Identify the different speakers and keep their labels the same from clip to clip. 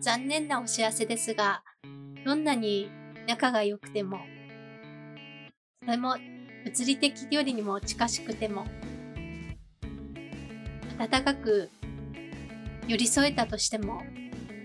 Speaker 1: 残念なお知らせですが、どんなに仲が良くても、それも物理的距離にも近しくても、温かく寄り添えたとしても、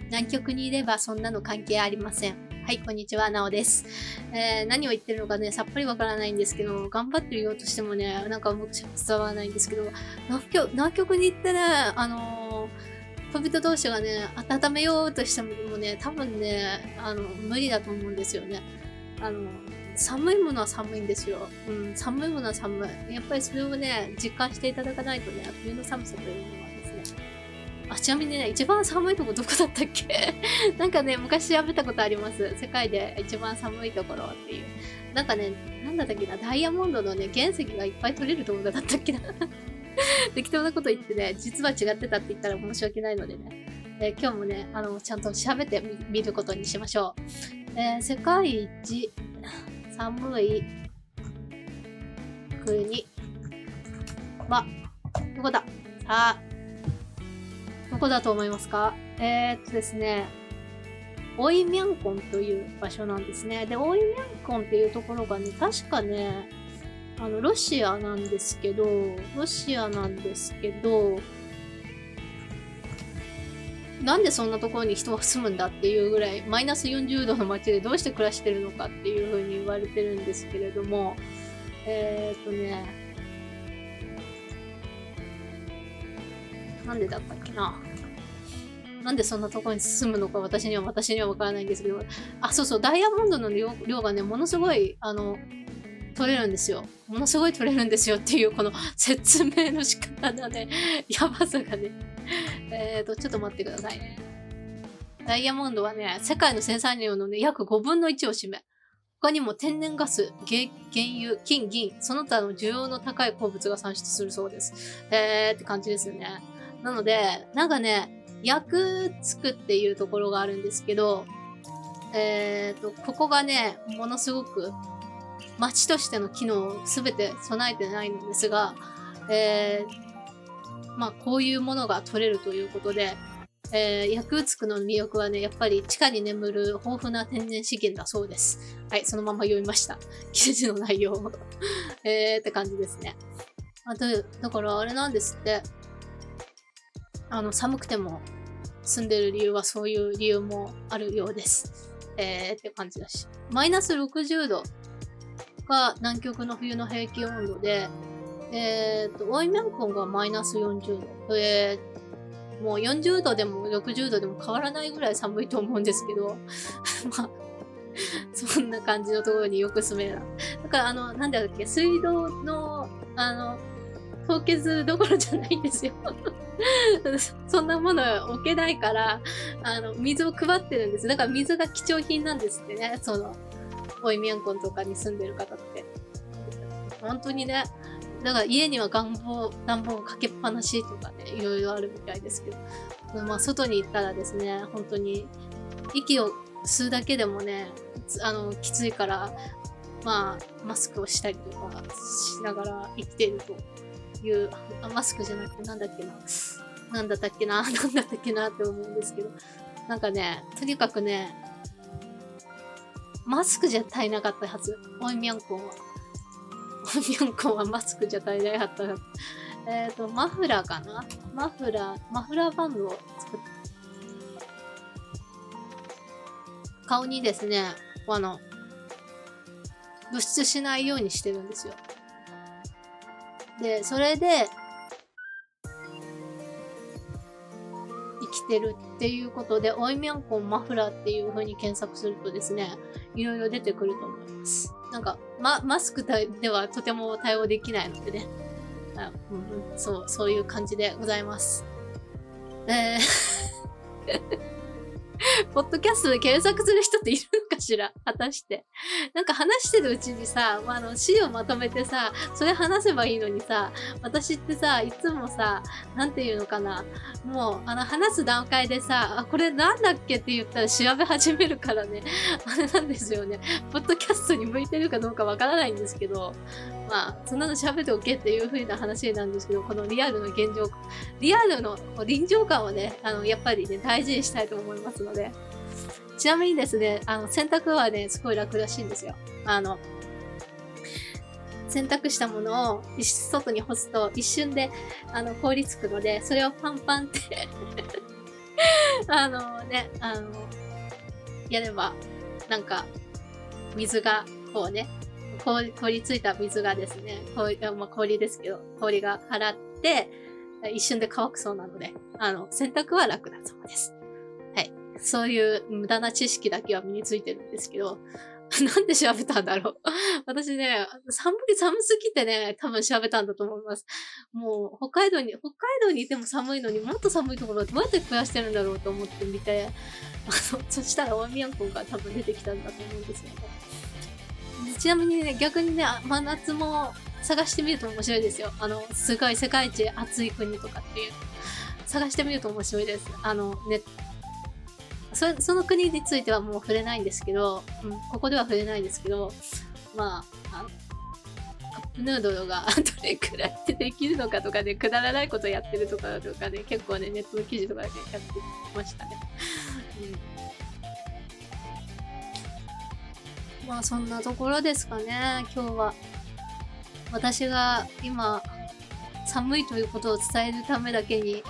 Speaker 1: 南極にいればそんなの関係ありません。はい、こんにちは、なおです。えー、何を言ってるのかね、さっぱりわからないんですけど、頑張ってるようとしてもね、なんかもう伝わらないんですけど、南極南極に行ってね、あのー、恋人同士がね、温めようとしてもね、多分ね、あの、無理だと思うんですよね。あの、寒いものは寒いんですよ。うん、寒いものは寒い。やっぱりそれをね、実感していただかないとね、冬の寒さというものはですね。あ、ちなみにね、一番寒いとこどこだったっけ？なんかね、昔調べたことあります。世界で一番寒いところっていう。なんかね、なんだったっけな、ダイヤモンドのね、原石がいっぱい取れるところだったっけな？適当なこと言ってね、実は違ってたって言ったら申し訳ないのでね。えー、今日もね、あの、ちゃんと調べてみることにしましょう。えー、世界一寒い国は、どこだ？あ、どこだと思いますか？えー、っとですね、オイミャンコンという場所なんですね。で、オイミャンコンっていうところがね、確かね、あの、ロシアなんですけど、ロシアなんですけど、なんでそんなところに人は住むんだっていうぐらい、マイナス40度の街でどうして暮らしてるのかっていうふうに言われてるんですけれども、えー、っとね、なんでだったっけな。なんでそんなところに住むのか私には私にはわからないんですけど、あ、そうそう、ダイヤモンドの量量がね、ものすごい、あの、取れるんですよ。ものすごい取れるんですよっていうこの説明の仕方がね、やばさがね。えっ、ー、と、ちょっと待ってくださいね。ダイヤモンドはね、世界の生産量のね、約5分の1を占め、他にも天然ガス、原油、金、銀、その他の需要の高い鉱物が産出するそうです。えーって感じですよね。なので、なんかね、役つくっていうところがあるんですけど、えっ、ー、と、ここがね、ものすごく街としての機能を全て備えてないのですが、えー、まあ、こういうものが取れるということで、えー、ヤクーツクの魅力はね、やっぱり地下に眠る豊富な天然資源だそうです。はい、そのまま読みました。記事の内容を えーって感じですね。あと、だからあれなんですって。あの、寒くても住んでる理由はそういう理由もあるようです。えーって感じだし。マイナス60度が南極の冬の平均温度で、えっ、ー、と、オイミャンコンがマイナス40度。えー、もう40度でも60度でも変わらないぐらい寒いと思うんですけど、まあ、そんな感じのところによく住める。だから、あの、なんだっけ、水道の、あの、凍結どころじゃないんですよ。そんなもの置けないから、あの、水を配ってるんです。だから水が貴重品なんですってね、その、オイミャンコンとかに住んでる方って。本当にね、だから家には暖房、暖房をかけっぱなしとかね、いろいろあるみたいですけど。まあ、外に行ったらですね、本当に、息を吸うだけでもね、あの、きついから、まあ、マスクをしたりとかしながら生きているという、あマスクじゃなくてなんだっけな、なんだったっけな、なんだったっけなって思うんですけど、なんかね、とにかくね、マスクじゃ足りなかったはず。オイミャンコンは。オイミャンコンはマスクじゃ足りないはず。えっ、ー、と、マフラーかな？マフラー、マフラーバンドを作って顔にですね、あの、露出しないようにしてるんですよ。で、それで、生きてるっていうことで、おいみょんこマフラーっていう風に検索するとですね、いろいろ出てくると思います。なんか、ま、マスクではとても対応できないのでね。あうん、そう、そういう感じでございます。えー ポッドキャストで検索する人っているの？かしら果たして。なんか話してるうちにさ、まあ、あの、資料まとめてさ、それ話せばいいのにさ、私ってさ、いつもさ、なんていうのかな。もう、あの、話す段階でさ、あ、これなんだっけって言ったら調べ始めるからね。あれなんですよね。ポッドキャストに向いてるかどうかわからないんですけど、まあ、そんなの喋っておけっていう風な話なんですけど、このリアルの現状、リアルの臨場感をね、あの、やっぱりね、大事にしたいと思いますので。ちなみにですね、あの、洗濯はね、すごい楽らしいんですよ。あの、洗濯したものを外に干すと一瞬であの凍りつくので、それをパンパンって あのね、あの、やれば、なんか、水がこうね、凍りついた水がですね、氷まあ、氷ですけど、氷が払って、一瞬で乾くそうなので、あの、洗濯は楽だそうです。そういう無駄な知識だけは身についてるんですけど、なんで調べたんだろう。私ね、寒い、寒すぎてね、多分調べたんだと思います。もう、北海道に、北海道にいても寒いのにもっと寒いところどうやって暮らしてるんだろうと思ってみて、あの、そしたら大宮んこが多分出てきたんだと思うんですよね。ちなみにね、逆にね、真夏も探してみると面白いですよ。あの、すごい世界一暑い国とかっていう。探してみると面白いです。あの、ね、そその国についてはもう触れないんですけど、うん、ここでは触れないんですけど、まあ、カップヌードルが どれくらいでできるのかとかね、くだらないことやってるとかとかね、結構ね、ネットの記事とかでやってましたね。うん、まあそんなところですかね、今日は。私が今、寒いということを伝えるためだけに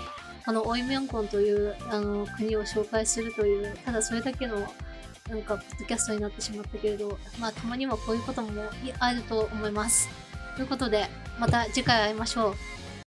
Speaker 1: あの、オイミョンコンという、あの、国を紹介するという、ただそれだけの、なんか、ポッドキャストになってしまったけれど、まあ、たまにはこういうこともあると思います。ということで、また次回会いましょう。